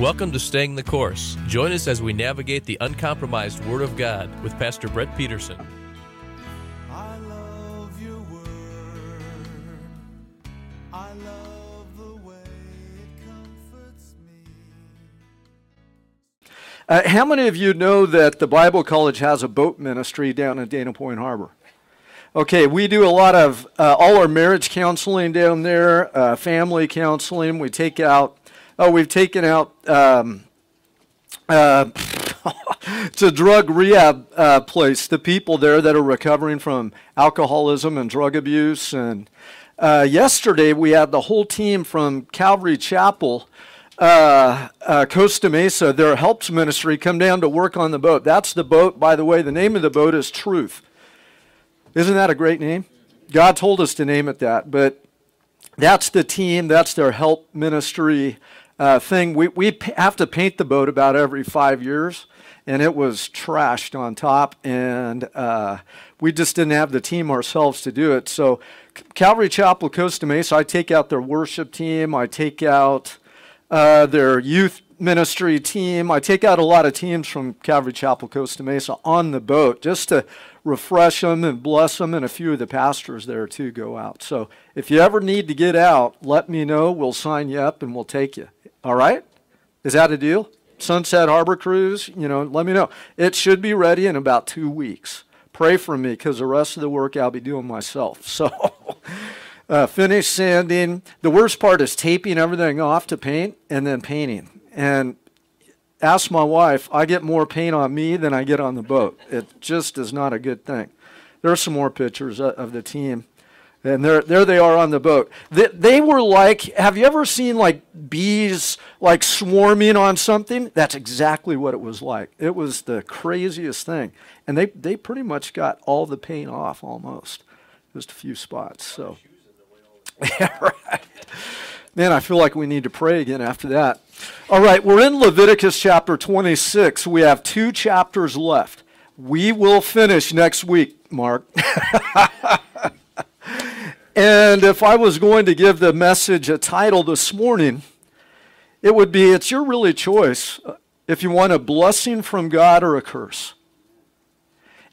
Welcome to Staying the Course. Join us as we navigate the uncompromised Word of God with Pastor Brett Peterson. I love your word. I love the way it comforts me. Uh, how many of you know that the Bible College has a boat ministry down in Dana Point Harbor? Okay, we do a lot of uh, all our marriage counseling down there, uh, family counseling. We take out, oh, we've taken out. Um, uh, it's a drug rehab uh, place. The people there that are recovering from alcoholism and drug abuse. And uh, yesterday we had the whole team from Calvary Chapel, uh, uh, Costa Mesa, their helps ministry, come down to work on the boat. That's the boat, by the way. The name of the boat is Truth. Isn't that a great name? God told us to name it that, but that's the team, that's their help ministry uh, thing. We, we have to paint the boat about every five years, and it was trashed on top, and uh, we just didn't have the team ourselves to do it. So, Calvary Chapel, Costa Mesa, I take out their worship team, I take out uh, their youth ministry team. I take out a lot of teams from Calvary Chapel, Costa Mesa on the boat just to refresh them and bless them, and a few of the pastors there too go out. So if you ever need to get out, let me know. We'll sign you up and we'll take you. All right? Is that a deal? Sunset Harbor Cruise, you know, let me know. It should be ready in about two weeks. Pray for me because the rest of the work I'll be doing myself. So uh, finish sanding. The worst part is taping everything off to paint and then painting. And ask my wife, I get more paint on me than I get on the boat. It just is not a good thing. There are some more pictures of of the team. And there, there they are on the boat. They, they were like, have you ever seen like bees like swarming on something? That's exactly what it was like. It was the craziest thing. And they, they pretty much got all the paint off almost, just a few spots. So, yeah, right. Man, I feel like we need to pray again after that. All right, we're in Leviticus chapter 26. We have two chapters left. We will finish next week, Mark. and if I was going to give the message a title this morning, it would be It's Your Really Choice if you want a blessing from God or a curse.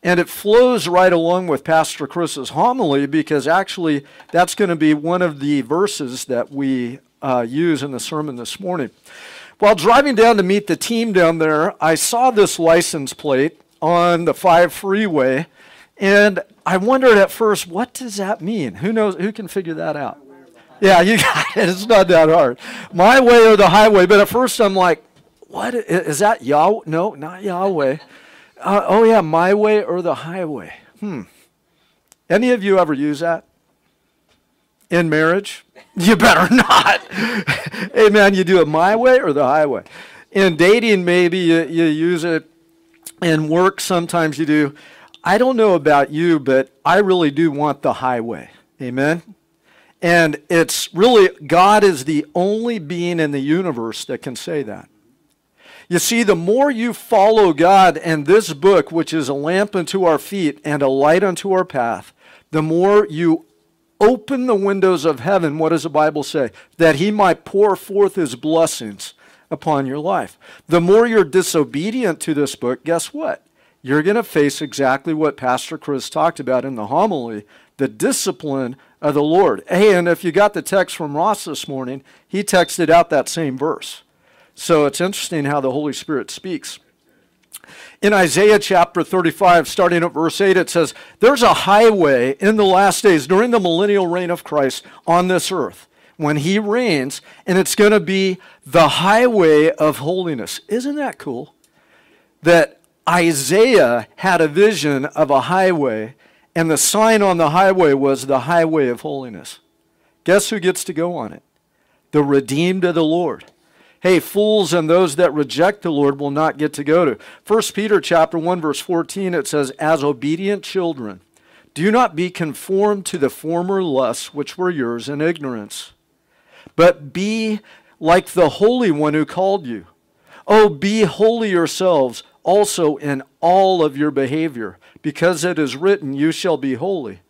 And it flows right along with Pastor Chris's homily because actually that's going to be one of the verses that we uh, use in the sermon this morning. While driving down to meet the team down there, I saw this license plate on the 5 freeway, and I wondered at first, what does that mean? Who knows? Who can figure that out? Yeah, you got it. It's not that hard. My way or the highway. But at first I'm like, what is that Yahweh? No, not Yahweh. Uh, oh, yeah, my way or the highway. Hmm. Any of you ever use that? In marriage? You better not. hey, man, you do it my way or the highway. In dating, maybe you, you use it. In work, sometimes you do. I don't know about you, but I really do want the highway. Amen? And it's really, God is the only being in the universe that can say that. You see, the more you follow God and this book, which is a lamp unto our feet and a light unto our path, the more you open the windows of heaven, what does the Bible say? That He might pour forth His blessings upon your life. The more you're disobedient to this book, guess what? You're going to face exactly what Pastor Chris talked about in the homily the discipline of the Lord. And if you got the text from Ross this morning, he texted out that same verse. So it's interesting how the Holy Spirit speaks. In Isaiah chapter 35, starting at verse 8, it says, There's a highway in the last days during the millennial reign of Christ on this earth when he reigns, and it's going to be the highway of holiness. Isn't that cool? That Isaiah had a vision of a highway, and the sign on the highway was the highway of holiness. Guess who gets to go on it? The redeemed of the Lord hey fools and those that reject the lord will not get to go to 1 peter chapter 1 verse 14 it says as obedient children do not be conformed to the former lusts which were yours in ignorance but be like the holy one who called you oh be holy yourselves also in all of your behavior because it is written you shall be holy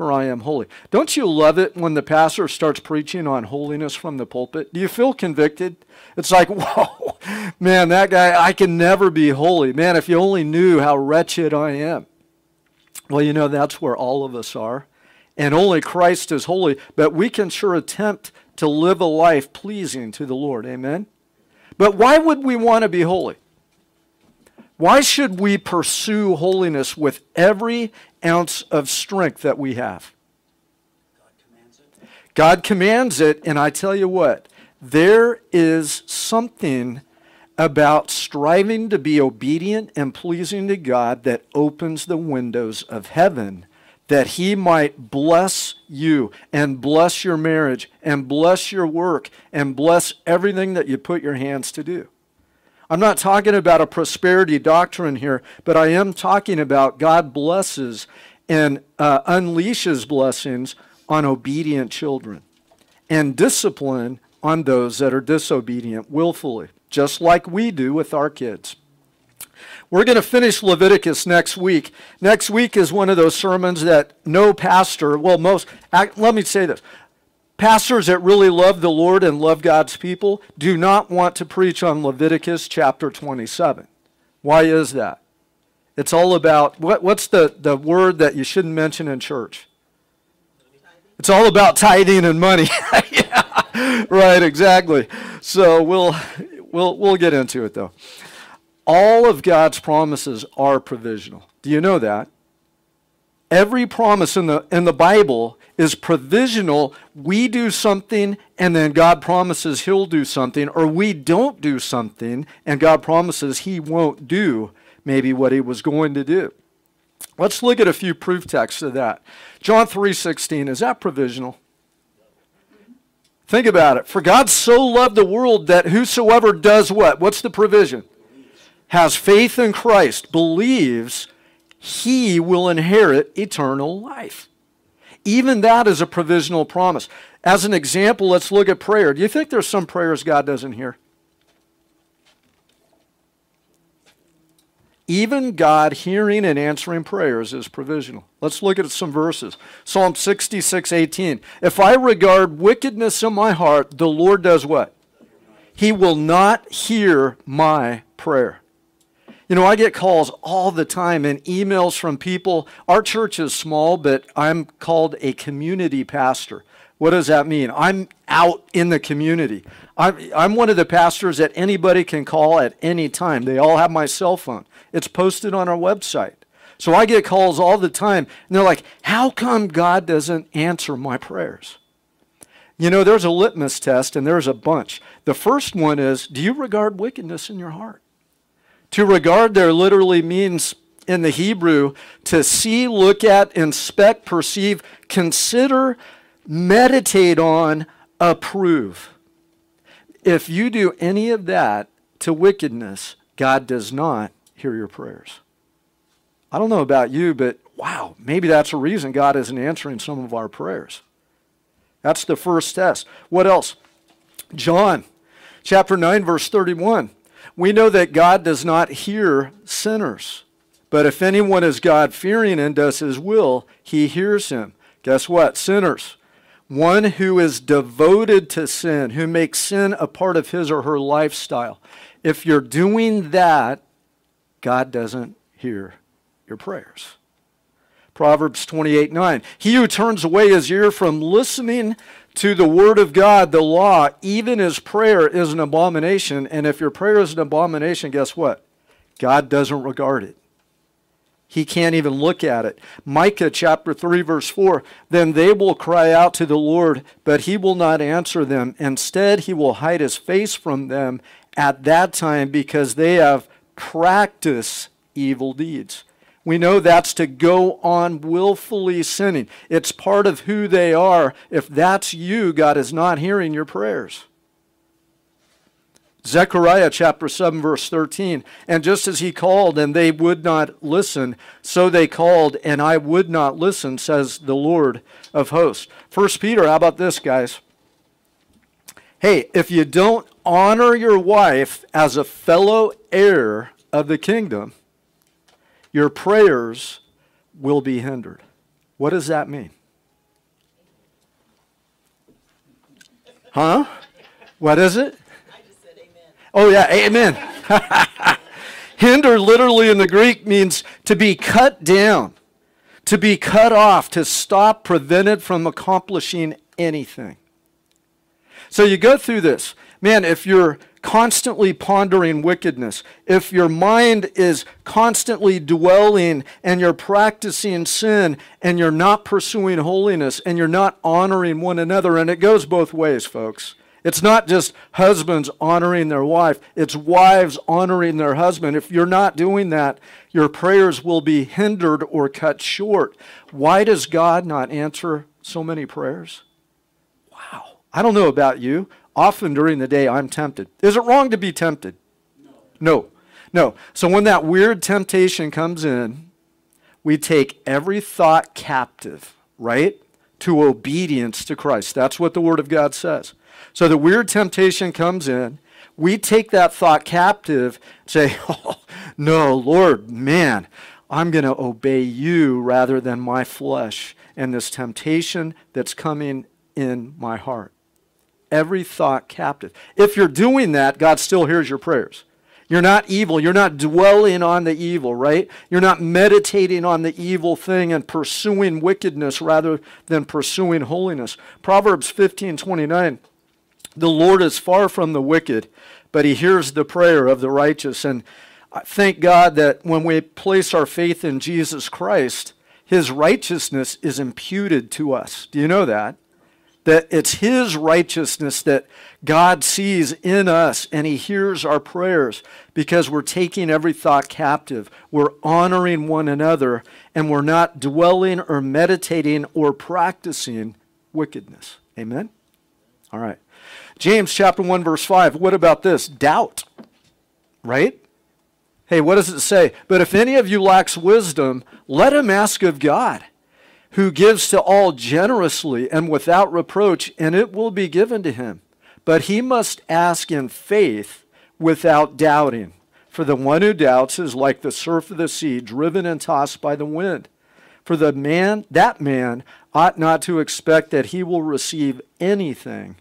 for I am holy. Don't you love it when the pastor starts preaching on holiness from the pulpit? Do you feel convicted? It's like, whoa, man, that guy, I can never be holy. Man, if you only knew how wretched I am. Well, you know, that's where all of us are. And only Christ is holy, but we can sure attempt to live a life pleasing to the Lord. Amen? But why would we want to be holy? Why should we pursue holiness with every ounce of strength that we have? God commands it. God commands it, and I tell you what, there is something about striving to be obedient and pleasing to God that opens the windows of heaven that He might bless you and bless your marriage and bless your work and bless everything that you put your hands to do. I'm not talking about a prosperity doctrine here, but I am talking about God blesses and uh, unleashes blessings on obedient children and discipline on those that are disobedient willfully, just like we do with our kids. We're going to finish Leviticus next week. Next week is one of those sermons that no pastor, well, most, let me say this. Pastors that really love the Lord and love God's people do not want to preach on Leviticus chapter 27. Why is that? It's all about, what, what's the, the word that you shouldn't mention in church? It's all about tithing and money. yeah, right, exactly. So we'll, we'll, we'll get into it though. All of God's promises are provisional. Do you know that? Every promise in the, in the Bible is provisional. We do something and then God promises He'll do something, or we don't do something and God promises He won't do maybe what He was going to do. Let's look at a few proof texts of that. John 3:16 is that provisional? Think about it. For God so loved the world that whosoever does what? What's the provision? Has faith in Christ, believes he will inherit eternal life. Even that is a provisional promise. As an example, let's look at prayer. Do you think there's some prayers God doesn't hear? Even God hearing and answering prayers is provisional. Let's look at some verses. Psalm 66, 18. If I regard wickedness in my heart, the Lord does what? He will not hear my prayer. You know, I get calls all the time and emails from people. Our church is small, but I'm called a community pastor. What does that mean? I'm out in the community. I'm, I'm one of the pastors that anybody can call at any time. They all have my cell phone. It's posted on our website. So I get calls all the time, and they're like, How come God doesn't answer my prayers? You know, there's a litmus test, and there's a bunch. The first one is Do you regard wickedness in your heart? To regard there literally means in the Hebrew to see, look at, inspect, perceive, consider, meditate on, approve. If you do any of that to wickedness, God does not hear your prayers. I don't know about you, but wow, maybe that's a reason God isn't answering some of our prayers. That's the first test. What else? John chapter 9, verse 31. We know that God does not hear sinners. But if anyone is God fearing and does his will, he hears him. Guess what? Sinners. One who is devoted to sin, who makes sin a part of his or her lifestyle. If you're doing that, God doesn't hear your prayers. Proverbs 28 9. He who turns away his ear from listening to the word of God, the law, even his prayer is an abomination. And if your prayer is an abomination, guess what? God doesn't regard it. He can't even look at it. Micah chapter 3, verse 4 Then they will cry out to the Lord, but he will not answer them. Instead, he will hide his face from them at that time because they have practiced evil deeds. We know that's to go on willfully sinning. It's part of who they are. If that's you, God is not hearing your prayers. Zechariah chapter 7, verse 13. And just as he called and they would not listen, so they called and I would not listen, says the Lord of hosts. First Peter, how about this, guys? Hey, if you don't honor your wife as a fellow heir of the kingdom, your prayers will be hindered. What does that mean? Huh? What is it? Oh, yeah, amen. Hinder literally in the Greek means to be cut down, to be cut off, to stop, prevented from accomplishing anything. So you go through this. Man, if you're constantly pondering wickedness, if your mind is constantly dwelling and you're practicing sin and you're not pursuing holiness and you're not honoring one another, and it goes both ways, folks. It's not just husbands honoring their wife, it's wives honoring their husband. If you're not doing that, your prayers will be hindered or cut short. Why does God not answer so many prayers? Wow. I don't know about you. Often during the day, I'm tempted. Is it wrong to be tempted? No. No. No. So when that weird temptation comes in, we take every thought captive, right? To obedience to Christ. That's what the Word of God says. So the weird temptation comes in. We take that thought captive, say, Oh, no, Lord, man, I'm going to obey you rather than my flesh and this temptation that's coming in my heart. Every thought captive. If you're doing that, God still hears your prayers. You're not evil. You're not dwelling on the evil, right? You're not meditating on the evil thing and pursuing wickedness rather than pursuing holiness. Proverbs 15 29 the Lord is far from the wicked, but he hears the prayer of the righteous. And thank God that when we place our faith in Jesus Christ, his righteousness is imputed to us. Do you know that? That it's his righteousness that God sees in us and he hears our prayers because we're taking every thought captive. We're honoring one another and we're not dwelling or meditating or practicing wickedness. Amen? All right. James chapter 1 verse 5. What about this? Doubt. Right? Hey, what does it say? But if any of you lacks wisdom, let him ask of God, who gives to all generously and without reproach, and it will be given to him. But he must ask in faith without doubting. For the one who doubts is like the surf of the sea, driven and tossed by the wind. For the man, that man ought not to expect that he will receive anything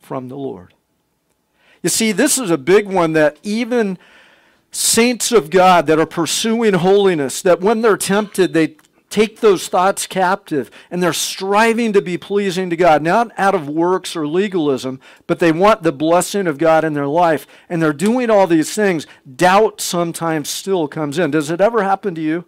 from the Lord. You see, this is a big one that even saints of God that are pursuing holiness, that when they're tempted, they take those thoughts captive and they're striving to be pleasing to God, not out of works or legalism, but they want the blessing of God in their life. And they're doing all these things. Doubt sometimes still comes in. Does it ever happen to you?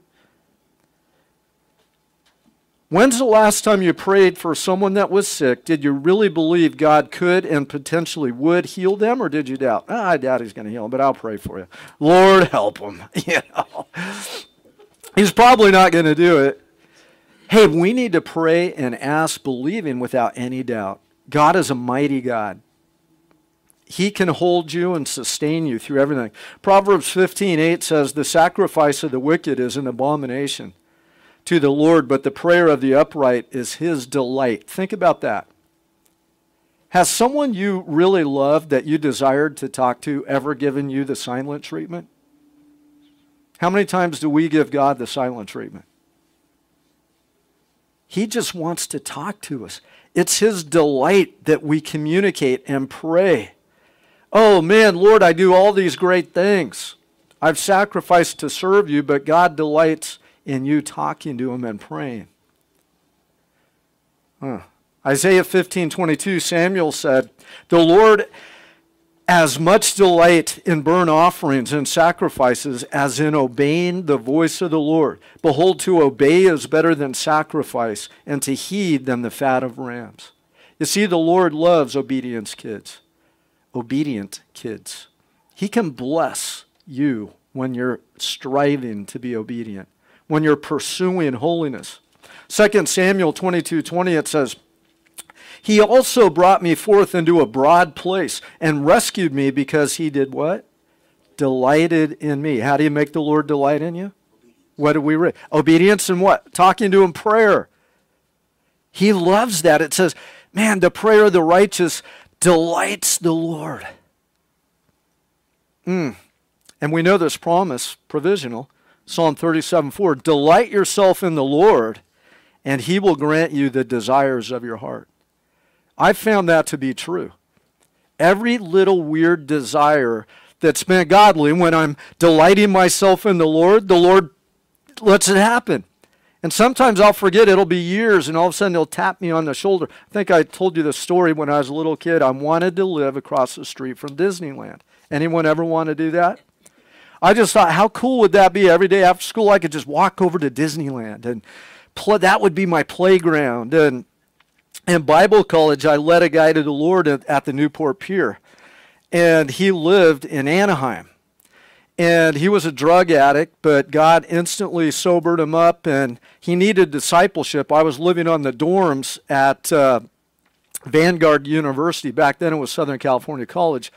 When's the last time you prayed for someone that was sick? Did you really believe God could and potentially would heal them, or did you doubt? Oh, I doubt He's going to heal them, but I'll pray for you. Lord, help him. You know, He's probably not going to do it. Hey, we need to pray and ask, believing without any doubt. God is a mighty God. He can hold you and sustain you through everything. Proverbs 15 8 says, The sacrifice of the wicked is an abomination to the Lord, but the prayer of the upright is his delight. Think about that. Has someone you really loved that you desired to talk to ever given you the silent treatment? How many times do we give God the silent treatment? He just wants to talk to us. It's His delight that we communicate and pray. Oh man, Lord, I do all these great things. I've sacrificed to serve you, but God delights in you talking to him and praying. Huh. Isaiah 15 22, Samuel said, The Lord as much delight in burnt offerings and sacrifices as in obeying the voice of the Lord. Behold, to obey is better than sacrifice, and to heed than the fat of rams. You see, the Lord loves obedience kids, obedient kids. He can bless you when you're striving to be obedient when you're pursuing holiness. 2 Samuel 22 20, it says, He also brought me forth into a broad place and rescued me because he did what? Delighted in me. How do you make the Lord delight in you? What do we read? Obedience and what? Talking to him, prayer. He loves that. It says, man, the prayer of the righteous delights the Lord. Mm. And we know this promise, provisional. Psalm 37 4 Delight yourself in the Lord, and he will grant you the desires of your heart. I've found that to be true. every little weird desire that's been godly. When I'm delighting myself in the Lord, the Lord lets it happen. And sometimes I'll forget, it'll be years, and all of a sudden he'll tap me on the shoulder. I think I told you the story when I was a little kid. I wanted to live across the street from Disneyland. Anyone ever want to do that? I just thought, how cool would that be? Every day after school, I could just walk over to Disneyland, and that would be my playground. And in Bible college, I led a guy to the Lord at, at the Newport Pier, and he lived in Anaheim and he was a drug addict, but God instantly sobered him up, and he needed discipleship. I was living on the dorms at uh, Vanguard University. Back then, it was Southern California College.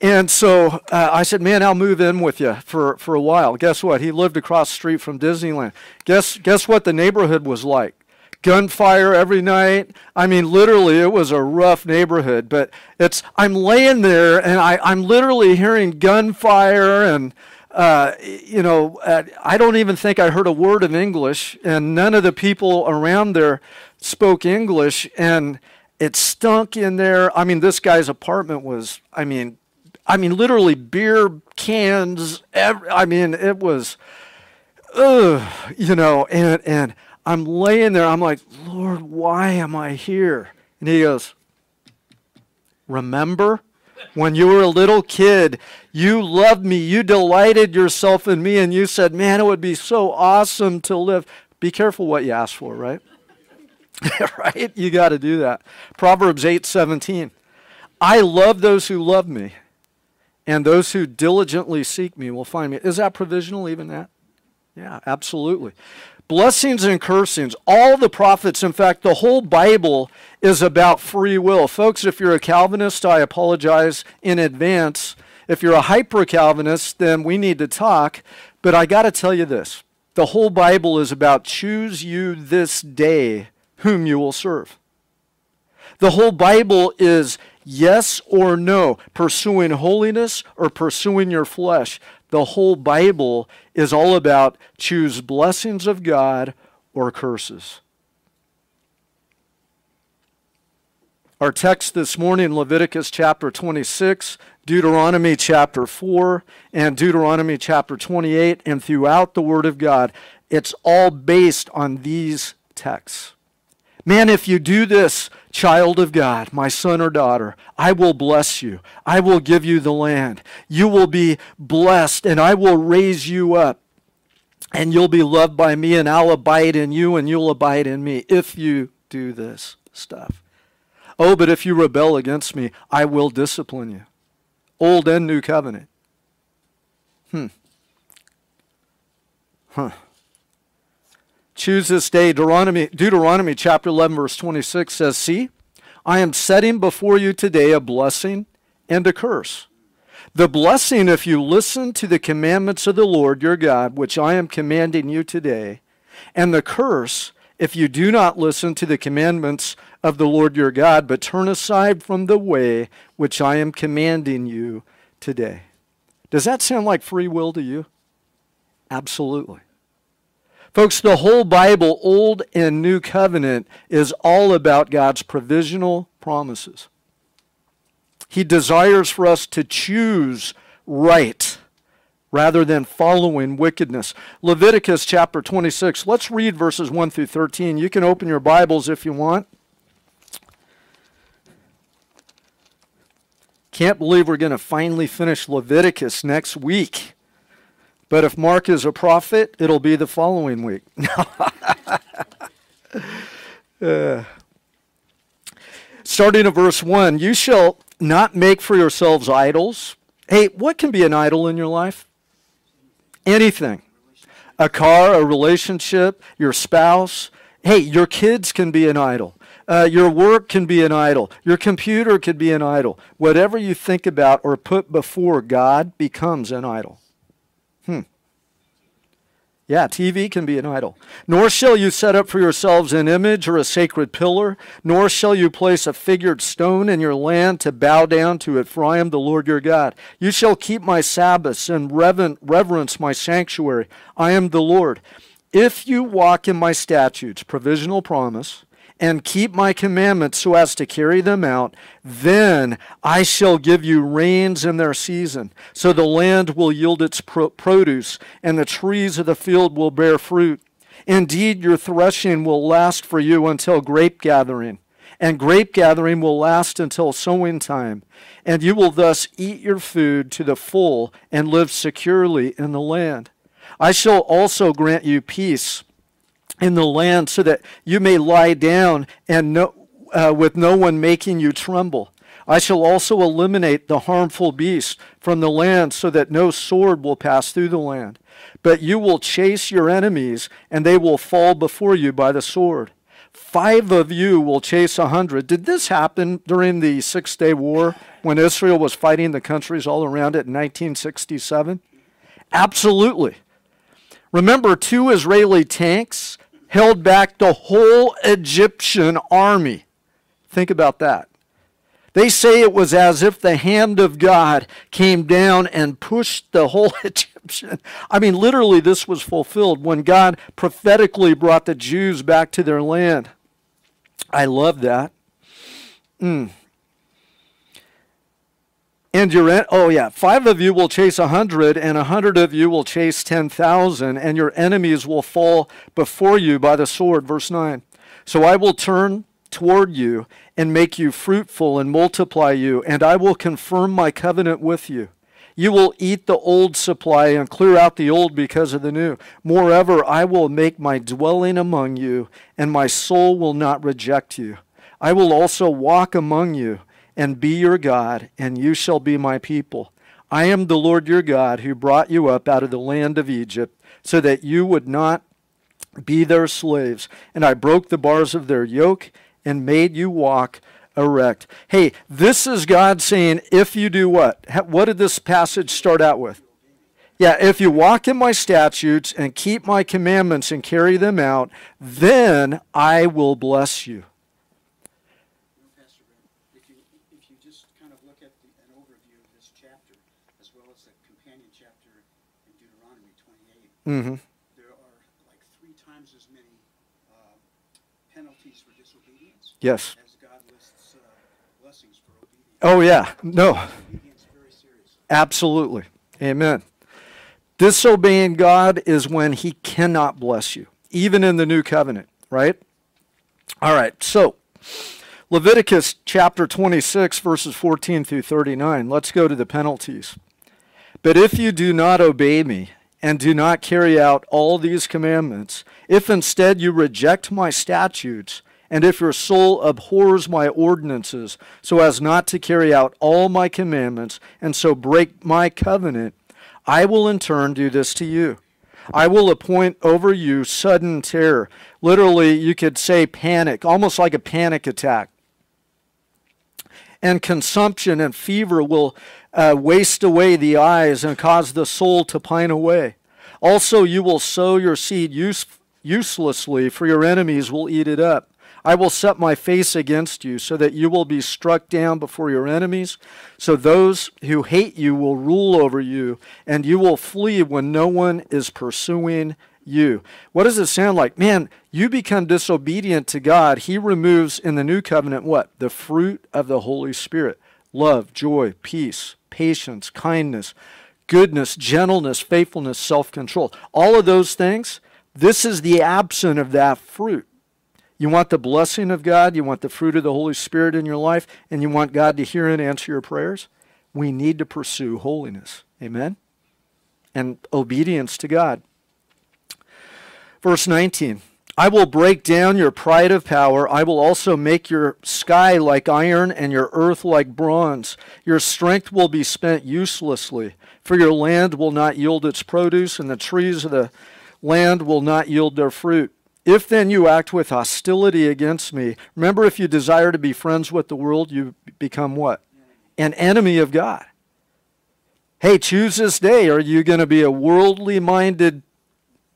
And so uh, I said, "Man, I'll move in with you for, for a while." Guess what? He lived across the street from Disneyland. Guess guess what the neighborhood was like? Gunfire every night. I mean, literally, it was a rough neighborhood. But it's I'm laying there and I, I'm literally hearing gunfire and. Uh, you know, I don't even think I heard a word of English, and none of the people around there spoke English, and it stunk in there. I mean, this guy's apartment was, I mean, I mean, literally beer cans. Every, I mean, it was, ugh, you know, and and I'm laying there. I'm like, Lord, why am I here? And he goes, Remember when you were a little kid, you loved me, you delighted yourself in me, and you said, Man, it would be so awesome to live. Be careful what you ask for, right? right? You got to do that. Proverbs 8 17. I love those who love me, and those who diligently seek me will find me. Is that provisional, even that? Yeah, absolutely blessings and cursings. All the prophets, in fact, the whole Bible is about free will. Folks, if you're a Calvinist, I apologize in advance. If you're a hyper Calvinist, then we need to talk. But I got to tell you this the whole Bible is about choose you this day whom you will serve. The whole Bible is yes or no, pursuing holiness or pursuing your flesh the whole Bible is all about choose blessings of God or curses. Our text this morning, Leviticus chapter 26, Deuteronomy chapter 4, and Deuteronomy chapter 28, and throughout the Word of God, it's all based on these texts. Man, if you do this, child of God, my son or daughter, I will bless you. I will give you the land. You will be blessed, and I will raise you up. And you'll be loved by me, and I'll abide in you, and you'll abide in me if you do this stuff. Oh, but if you rebel against me, I will discipline you. Old and new covenant. Hmm. Huh. Choose this day. Deuteronomy, Deuteronomy chapter 11, verse 26 says, See, I am setting before you today a blessing and a curse. The blessing, if you listen to the commandments of the Lord your God, which I am commanding you today, and the curse, if you do not listen to the commandments of the Lord your God, but turn aside from the way which I am commanding you today. Does that sound like free will to you? Absolutely. Folks, the whole Bible, Old and New Covenant, is all about God's provisional promises. He desires for us to choose right rather than following wickedness. Leviticus chapter 26, let's read verses 1 through 13. You can open your Bibles if you want. Can't believe we're going to finally finish Leviticus next week. But if Mark is a prophet, it'll be the following week. uh, starting at verse 1 You shall not make for yourselves idols. Hey, what can be an idol in your life? Anything. A car, a relationship, your spouse. Hey, your kids can be an idol. Uh, your work can be an idol. Your computer could be an idol. Whatever you think about or put before God becomes an idol. Hmm. Yeah, TV can be an idol. Nor shall you set up for yourselves an image or a sacred pillar, nor shall you place a figured stone in your land to bow down to it, for I am the Lord your God. You shall keep my Sabbaths and reverence my sanctuary. I am the Lord. If you walk in my statutes, provisional promise, and keep my commandments so as to carry them out, then I shall give you rains in their season. So the land will yield its produce, and the trees of the field will bear fruit. Indeed, your threshing will last for you until grape gathering, and grape gathering will last until sowing time. And you will thus eat your food to the full and live securely in the land. I shall also grant you peace in the land so that you may lie down and no, uh, with no one making you tremble. I shall also eliminate the harmful beasts from the land so that no sword will pass through the land. But you will chase your enemies, and they will fall before you by the sword. Five of you will chase a hundred. Did this happen during the Six Day War when Israel was fighting the countries all around it in 1967? Absolutely. Remember, two Israeli tanks held back the whole Egyptian army. Think about that. They say it was as if the hand of God came down and pushed the whole Egyptian. I mean, literally, this was fulfilled when God prophetically brought the Jews back to their land. I love that. Mm. And your oh yeah, five of you will chase a hundred, and a hundred of you will chase ten thousand, and your enemies will fall before you by the sword. Verse nine. So I will turn toward you and make you fruitful and multiply you, and I will confirm my covenant with you. You will eat the old supply and clear out the old because of the new. Moreover, I will make my dwelling among you, and my soul will not reject you. I will also walk among you and be your God, and you shall be my people. I am the Lord your God who brought you up out of the land of Egypt, so that you would not be their slaves. And I broke the bars of their yoke and made you walk erect. Hey, this is God saying, if you do what? What did this passage start out with? Yeah, if you walk in my statutes and keep my commandments and carry them out, then I will bless you know, Pastor Brett, if you, if you just kind of look at the, an overview of this chapter, as well as the companion chapter in Deuteronomy 28, hmm there are like three times as many uh, penalties for disobedience Yes. as God lists uh, blessings for obedience. Oh, yeah. No. Obedience very seriously. Absolutely. Amen. Disobeying God is when he cannot bless you, even in the new covenant, right? All right, so Leviticus chapter 26, verses 14 through 39. Let's go to the penalties. But if you do not obey me and do not carry out all these commandments, if instead you reject my statutes, and if your soul abhors my ordinances, so as not to carry out all my commandments, and so break my covenant, I will in turn do this to you. I will appoint over you sudden terror. Literally, you could say panic, almost like a panic attack and consumption and fever will uh, waste away the eyes and cause the soul to pine away. Also, you will sow your seed use, uselessly, for your enemies will eat it up. I will set my face against you, so that you will be struck down before your enemies. So those who hate you will rule over you, and you will flee when no one is pursuing you. What does it sound like? Man, you become disobedient to God. He removes in the new covenant what? The fruit of the Holy Spirit love, joy, peace, patience, kindness, goodness, gentleness, faithfulness, self control. All of those things, this is the absent of that fruit. You want the blessing of God, you want the fruit of the Holy Spirit in your life, and you want God to hear and answer your prayers? We need to pursue holiness. Amen? And obedience to God. Verse 19 I will break down your pride of power. I will also make your sky like iron and your earth like bronze. Your strength will be spent uselessly, for your land will not yield its produce, and the trees of the land will not yield their fruit. If then you act with hostility against me, remember if you desire to be friends with the world, you become what? An enemy of God. Hey, choose this day. Are you going to be a worldly minded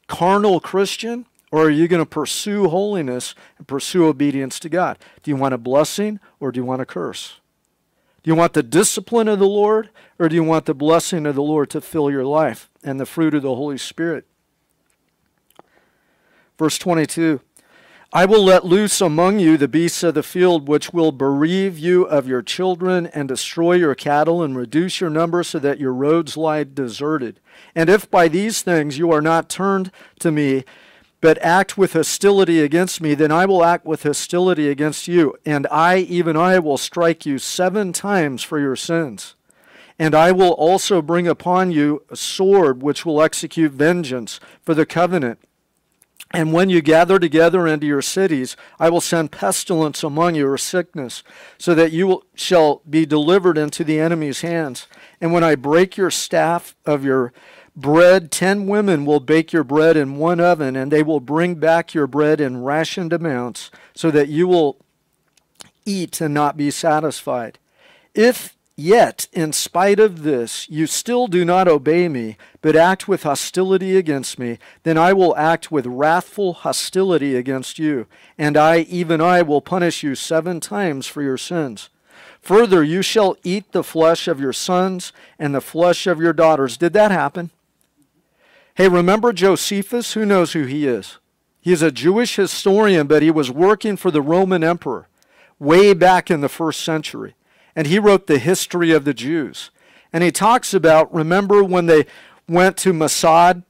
carnal Christian, or are you going to pursue holiness and pursue obedience to God? Do you want a blessing or do you want a curse? Do you want the discipline of the Lord or do you want the blessing of the Lord to fill your life and the fruit of the Holy Spirit? Verse 22 I will let loose among you the beasts of the field, which will bereave you of your children and destroy your cattle and reduce your number so that your roads lie deserted. And if by these things you are not turned to me, but act with hostility against me, then I will act with hostility against you, and I, even I, will strike you seven times for your sins. And I will also bring upon you a sword which will execute vengeance for the covenant and when you gather together into your cities, I will send pestilence among you or sickness, so that you will, shall be delivered into the enemy's hands. And when I break your staff of your bread, ten women will bake your bread in one oven, and they will bring back your bread in rationed amounts, so that you will eat and not be satisfied. If Yet, in spite of this, you still do not obey me, but act with hostility against me. Then I will act with wrathful hostility against you, and I, even I, will punish you seven times for your sins. Further, you shall eat the flesh of your sons and the flesh of your daughters. Did that happen? Hey, remember Josephus? Who knows who he is? He's a Jewish historian, but he was working for the Roman emperor way back in the first century and he wrote the history of the Jews. And he talks about, remember when they went to Masada,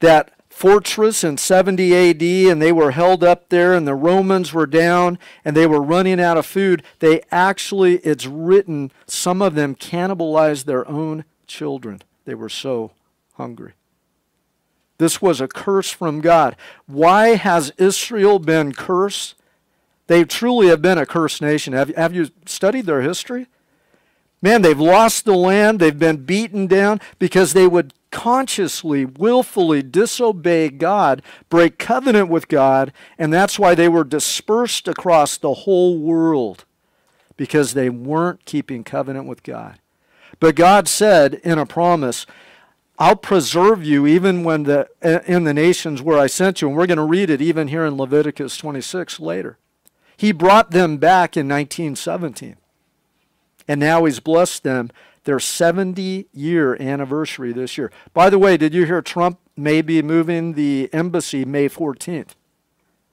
that fortress in 70 AD, and they were held up there, and the Romans were down, and they were running out of food. They actually, it's written, some of them cannibalized their own children. They were so hungry. This was a curse from God. Why has Israel been cursed? They truly have been a cursed nation. Have, have you studied their history? Man, they've lost the land. They've been beaten down because they would consciously, willfully disobey God, break covenant with God, and that's why they were dispersed across the whole world because they weren't keeping covenant with God. But God said in a promise, I'll preserve you even when the in the nations where I sent you. And we're going to read it even here in Leviticus 26 later. He brought them back in 1917. And now he's blessed them their 70 year anniversary this year. By the way, did you hear Trump may be moving the embassy May 14th?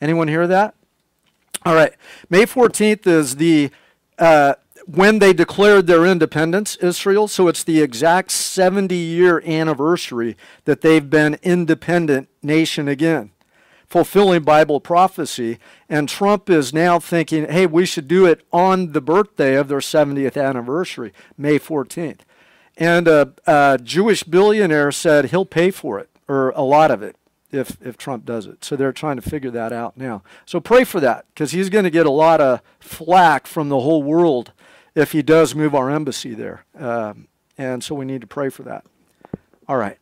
Anyone hear that? All right. May 14th is the uh, when they declared their independence, Israel. So it's the exact 70 year anniversary that they've been independent nation again fulfilling Bible prophecy. And Trump is now thinking, hey, we should do it on the birthday of their 70th anniversary, May 14th. And a, a Jewish billionaire said he'll pay for it, or a lot of it, if, if Trump does it. So they're trying to figure that out now. So pray for that, because he's going to get a lot of flack from the whole world if he does move our embassy there. Um, and so we need to pray for that. All right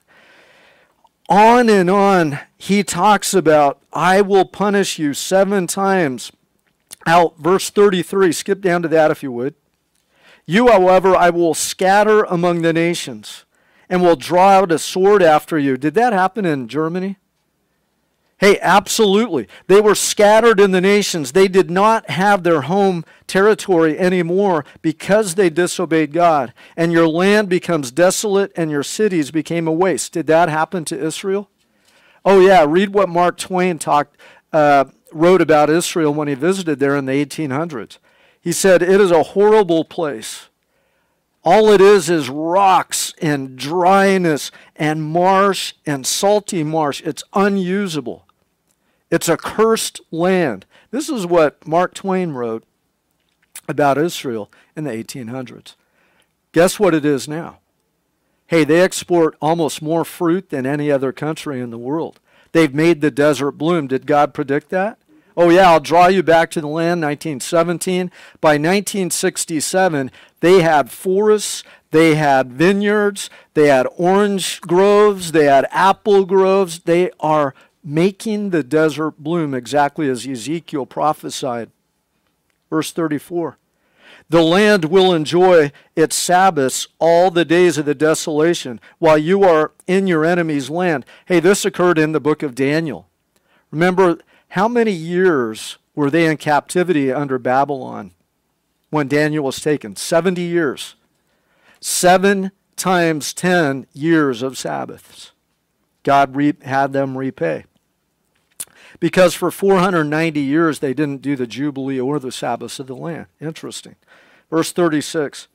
on and on he talks about, I will punish you seven times. Out, verse 33, skip down to that if you would. You, however, I will scatter among the nations and will draw out a sword after you. Did that happen in Germany? Hey, absolutely. They were scattered in the nations. They did not have their home territory anymore because they disobeyed God. And your land becomes desolate and your cities became a waste. Did that happen to Israel? Oh, yeah. Read what Mark Twain talked, uh, wrote about Israel when he visited there in the 1800s. He said, It is a horrible place. All it is is rocks and dryness and marsh and salty marsh. It's unusable. It's a cursed land. This is what Mark Twain wrote about Israel in the 1800s. Guess what it is now? Hey, they export almost more fruit than any other country in the world. They've made the desert bloom. Did God predict that? Oh, yeah, I'll draw you back to the land, 1917. By 1967, they had forests, they had vineyards, they had orange groves, they had apple groves. They are making the desert bloom exactly as Ezekiel prophesied. Verse 34 The land will enjoy its Sabbaths all the days of the desolation while you are in your enemy's land. Hey, this occurred in the book of Daniel. Remember, how many years were they in captivity under Babylon when Daniel was taken? 70 years. Seven times 10 years of Sabbaths. God had them repay. because for 490 years they didn't do the Jubilee or the Sabbaths of the land. Interesting. Verse 36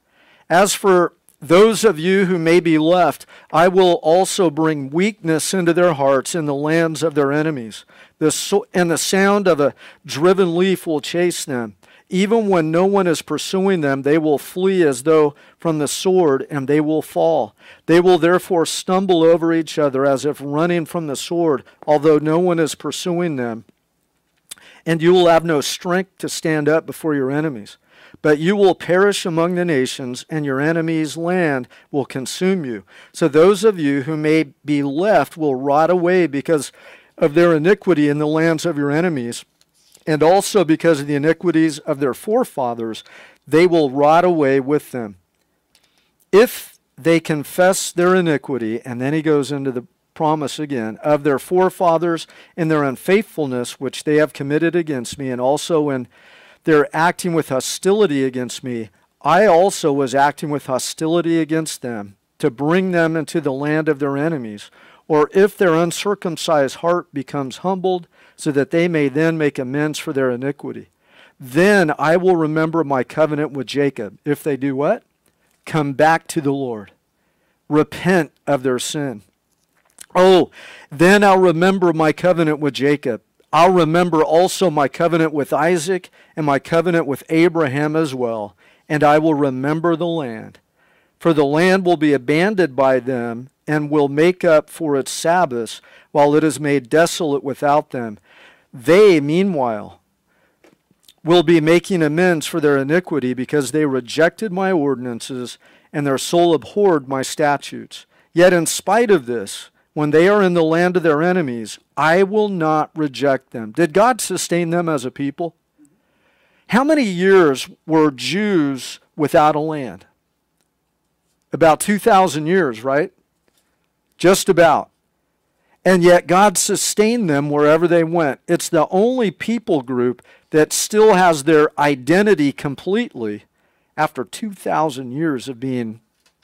As for those of you who may be left, I will also bring weakness into their hearts in the lands of their enemies. The so- and the sound of a driven leaf will chase them. Even when no one is pursuing them, they will flee as though from the sword, and they will fall. They will therefore stumble over each other as if running from the sword, although no one is pursuing them. And you will have no strength to stand up before your enemies. But you will perish among the nations, and your enemies' land will consume you. So those of you who may be left will rot away because of their iniquity in the lands of your enemies and also because of the iniquities of their forefathers, they will rot away with them. If they confess their iniquity, and then he goes into the promise again, of their forefathers and their unfaithfulness which they have committed against me, and also in their acting with hostility against me, I also was acting with hostility against them to bring them into the land of their enemies. Or if their uncircumcised heart becomes humbled, so that they may then make amends for their iniquity. Then I will remember my covenant with Jacob. If they do what? Come back to the Lord. Repent of their sin. Oh, then I'll remember my covenant with Jacob. I'll remember also my covenant with Isaac and my covenant with Abraham as well, and I will remember the land. For the land will be abandoned by them and will make up for its Sabbaths, while it is made desolate without them. They, meanwhile, will be making amends for their iniquity because they rejected my ordinances and their soul abhorred my statutes. Yet, in spite of this, when they are in the land of their enemies, I will not reject them. Did God sustain them as a people? How many years were Jews without a land? About 2,000 years, right? Just about. And yet God sustained them wherever they went. It's the only people group that still has their identity completely after 2,000 years of being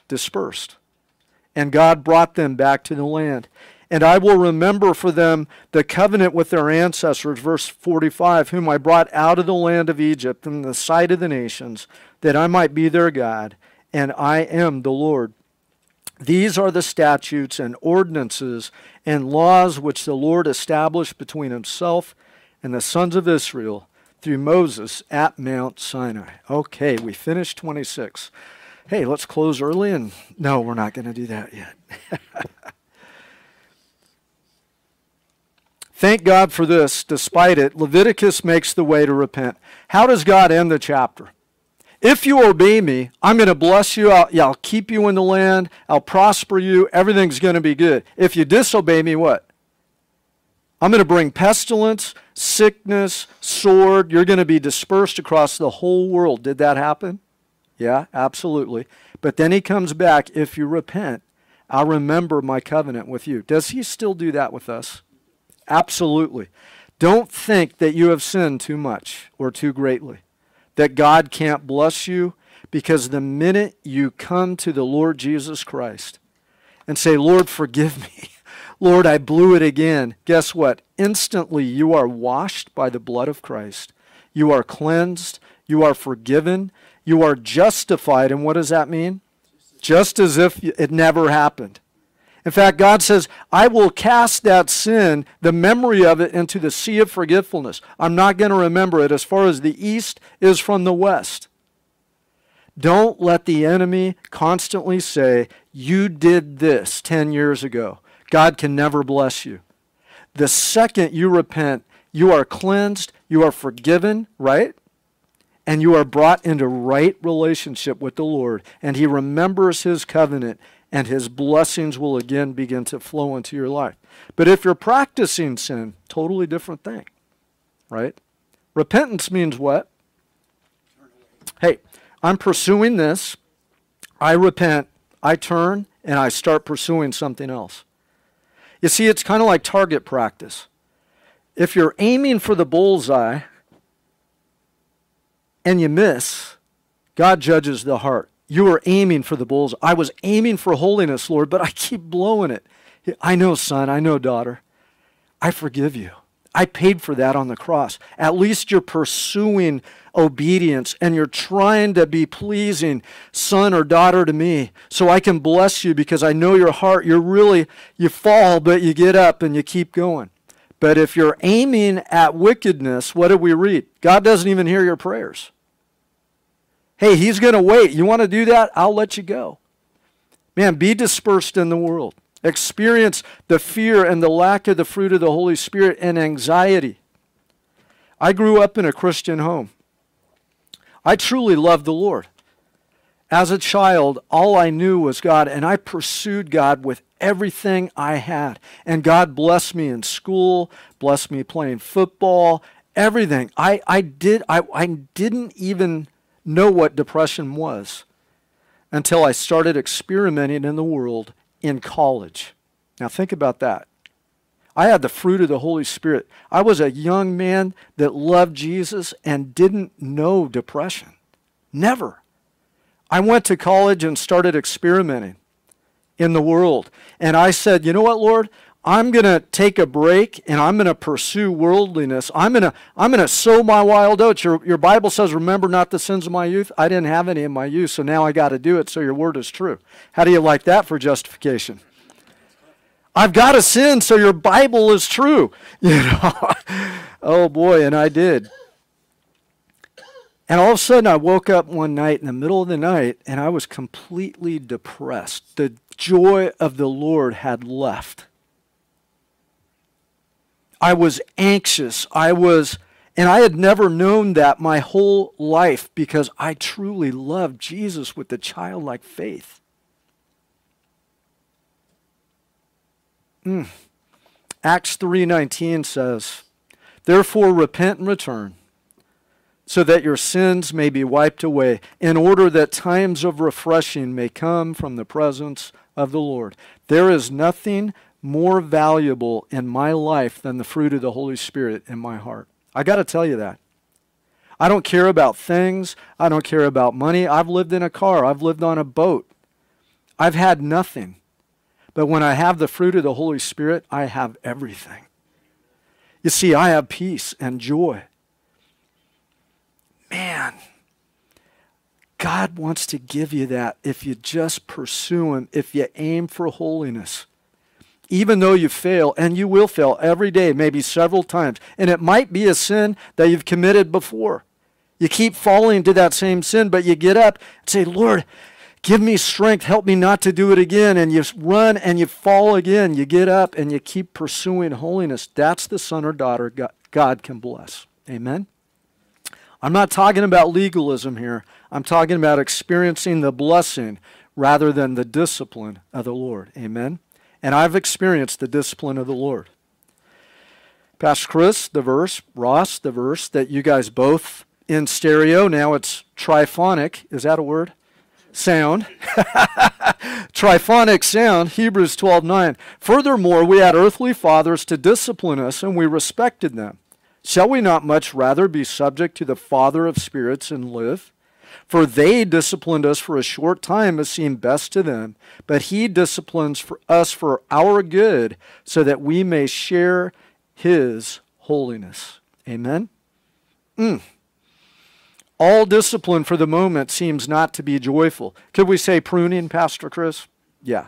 dispersed. And God brought them back to the land. And I will remember for them the covenant with their ancestors, verse 45, whom I brought out of the land of Egypt in the sight of the nations, that I might be their God, and I am the Lord. These are the statutes and ordinances and laws which the Lord established between himself and the sons of Israel through Moses at Mount Sinai. Okay, we finished 26. Hey, let's close early and no, we're not going to do that yet. Thank God for this. Despite it, Leviticus makes the way to repent. How does God end the chapter? If you obey me, I'm going to bless you. I'll, yeah, I'll keep you in the land. I'll prosper you. Everything's going to be good. If you disobey me, what? I'm going to bring pestilence, sickness, sword. You're going to be dispersed across the whole world. Did that happen? Yeah, absolutely. But then he comes back. If you repent, I'll remember my covenant with you. Does he still do that with us? Absolutely. Don't think that you have sinned too much or too greatly that God can't bless you because the minute you come to the Lord Jesus Christ and say, Lord, forgive me. Lord, I blew it again. Guess what? Instantly you are washed by the blood of Christ. You are cleansed. You are forgiven. You are justified. And what does that mean? Just as if it never happened. In fact, God says, I will cast that sin, the memory of it, into the sea of forgetfulness. I'm not going to remember it as far as the east is from the west. Don't let the enemy constantly say, You did this 10 years ago. God can never bless you. The second you repent, you are cleansed, you are forgiven, right? And you are brought into right relationship with the Lord. And He remembers His covenant and his blessings will again begin to flow into your life. But if you're practicing sin, totally different thing, right? Repentance means what? Hey, I'm pursuing this. I repent, I turn, and I start pursuing something else. You see, it's kind of like target practice. If you're aiming for the bullseye and you miss, God judges the heart. You were aiming for the bulls. I was aiming for holiness, Lord, but I keep blowing it. I know, son. I know, daughter. I forgive you. I paid for that on the cross. At least you're pursuing obedience and you're trying to be pleasing son or daughter to me so I can bless you because I know your heart. You're really, you fall, but you get up and you keep going. But if you're aiming at wickedness, what do we read? God doesn't even hear your prayers. Hey, He's going to wait. You want to do that? I'll let you go. Man, be dispersed in the world experience the fear and the lack of the fruit of the Holy Spirit and anxiety. I grew up in a Christian home. I truly loved the Lord. As a child, all I knew was God, and I pursued God with everything I had. And God blessed me in school, blessed me playing football, everything. I, I, did, I, I didn't even know what depression was until I started experimenting in the world in college. Now, think about that. I had the fruit of the Holy Spirit. I was a young man that loved Jesus and didn't know depression. Never. I went to college and started experimenting in the world. And I said, you know what, Lord? I'm going to take a break and I'm going to pursue worldliness. I'm going to I'm going to sow my wild oats. Your, your Bible says, remember not the sins of my youth. I didn't have any in my youth, so now I got to do it, so your word is true. How do you like that for justification? I've got to sin, so your Bible is true. You know? oh boy, and I did. And all of a sudden, I woke up one night in the middle of the night and I was completely depressed. The joy of the Lord had left. I was anxious. I was, and I had never known that my whole life because I truly loved Jesus with the childlike faith. Mm. Acts 3:19 says, "Therefore repent and return, so that your sins may be wiped away, in order that times of refreshing may come from the presence of the Lord." There is nothing more valuable in my life than the fruit of the Holy Spirit in my heart. I got to tell you that. I don't care about things. I don't care about money. I've lived in a car. I've lived on a boat. I've had nothing. But when I have the fruit of the Holy Spirit, I have everything. You see, I have peace and joy. Man, God wants to give you that if you just pursue Him, if you aim for holiness even though you fail, and you will fail every day, maybe several times, and it might be a sin that you've committed before. You keep falling into that same sin, but you get up and say, Lord, give me strength, help me not to do it again. And you run and you fall again. You get up and you keep pursuing holiness. That's the son or daughter God can bless. Amen? I'm not talking about legalism here. I'm talking about experiencing the blessing rather than the discipline of the Lord. Amen? And I've experienced the discipline of the Lord. Pastor Chris, the verse, Ross, the verse that you guys both in stereo, now it's triphonic. Is that a word? Sound. triphonic sound, Hebrews 12 9. Furthermore, we had earthly fathers to discipline us, and we respected them. Shall we not much rather be subject to the Father of spirits and live? For they disciplined us for a short time as seemed best to them, but he disciplines for us for our good, so that we may share his holiness. Amen? Mm. All discipline for the moment seems not to be joyful. Could we say pruning, Pastor Chris? Yeah.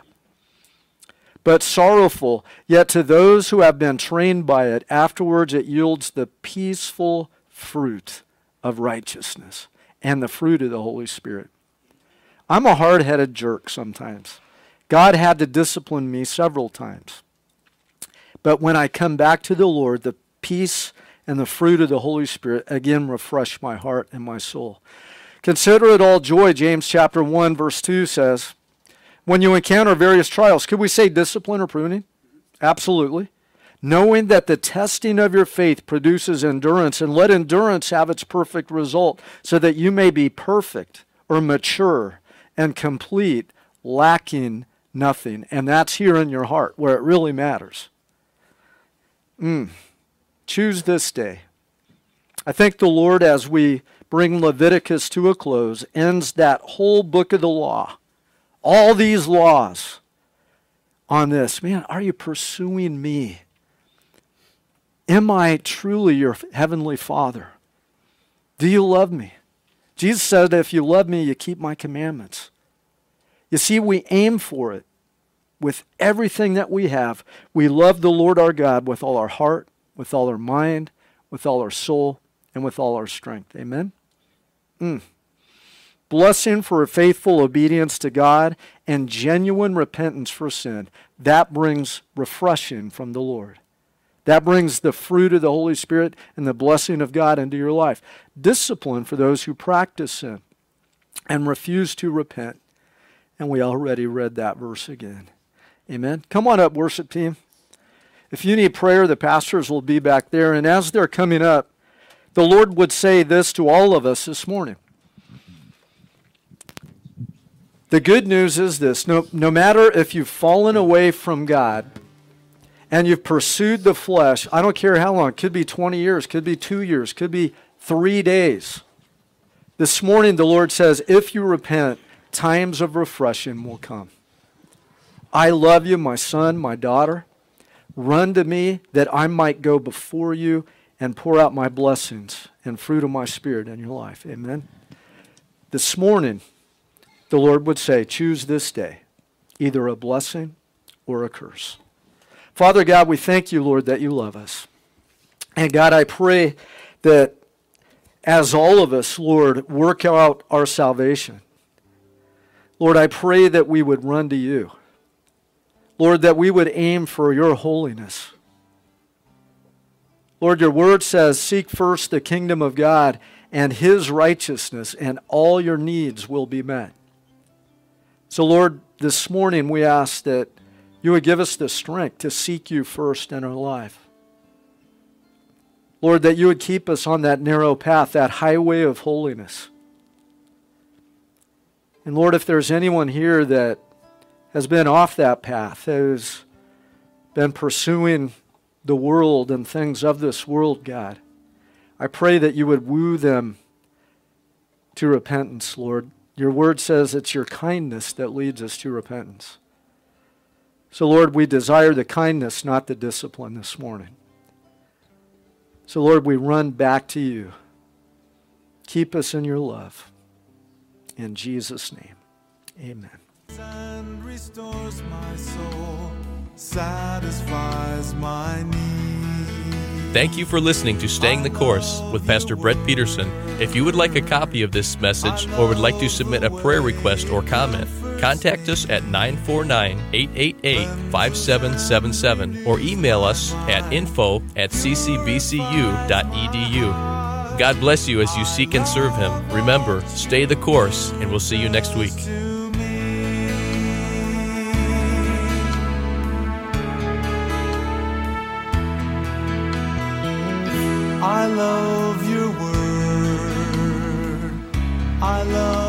But sorrowful, yet to those who have been trained by it, afterwards it yields the peaceful fruit of righteousness and the fruit of the Holy Spirit. I'm a hard headed jerk sometimes. God had to discipline me several times. But when I come back to the Lord, the peace and the fruit of the Holy Spirit again refresh my heart and my soul. Consider it all joy, James chapter 1, verse 2 says. When you encounter various trials, could we say discipline or pruning? Absolutely knowing that the testing of your faith produces endurance, and let endurance have its perfect result, so that you may be perfect or mature and complete, lacking nothing. And that's here in your heart where it really matters. Mm. Choose this day. I think the Lord, as we bring Leviticus to a close, ends that whole book of the law. All these laws on this. Man, are you pursuing me? Am I truly your heavenly Father? Do you love me? Jesus said, If you love me, you keep my commandments. You see, we aim for it with everything that we have. We love the Lord our God with all our heart, with all our mind, with all our soul, and with all our strength. Amen? Mm. Blessing for a faithful obedience to God and genuine repentance for sin. That brings refreshing from the Lord. That brings the fruit of the Holy Spirit and the blessing of God into your life. Discipline for those who practice sin and refuse to repent. And we already read that verse again. Amen. Come on up, worship team. If you need prayer, the pastors will be back there. And as they're coming up, the Lord would say this to all of us this morning. The good news is this no, no matter if you've fallen away from God and you've pursued the flesh, I don't care how long, could be 20 years, could be two years, could be three days. This morning, the Lord says, if you repent, times of refreshing will come. I love you, my son, my daughter. Run to me that I might go before you and pour out my blessings and fruit of my spirit in your life. Amen. This morning, the Lord would say, choose this day either a blessing or a curse. Father God, we thank you, Lord, that you love us. And God, I pray that as all of us, Lord, work out our salvation, Lord, I pray that we would run to you. Lord, that we would aim for your holiness. Lord, your word says, Seek first the kingdom of God and his righteousness, and all your needs will be met. So, Lord, this morning we ask that you would give us the strength to seek you first in our life. Lord, that you would keep us on that narrow path, that highway of holiness. And Lord, if there's anyone here that has been off that path, has been pursuing the world and things of this world, God, I pray that you would woo them to repentance, Lord. Your word says it's your kindness that leads us to repentance. So, Lord, we desire the kindness, not the discipline this morning. So, Lord, we run back to you. Keep us in your love. In Jesus' name, amen and restores my soul, satisfies my need. Thank you for listening to Staying the Course with Pastor Brett Peterson. If you would like a copy of this message or would like to submit a prayer request or comment, contact us at 949 888 5777 or email us at info at ccbcu.edu. God bless you as you seek and serve Him. Remember, stay the course, and we'll see you next week. I love your word. I love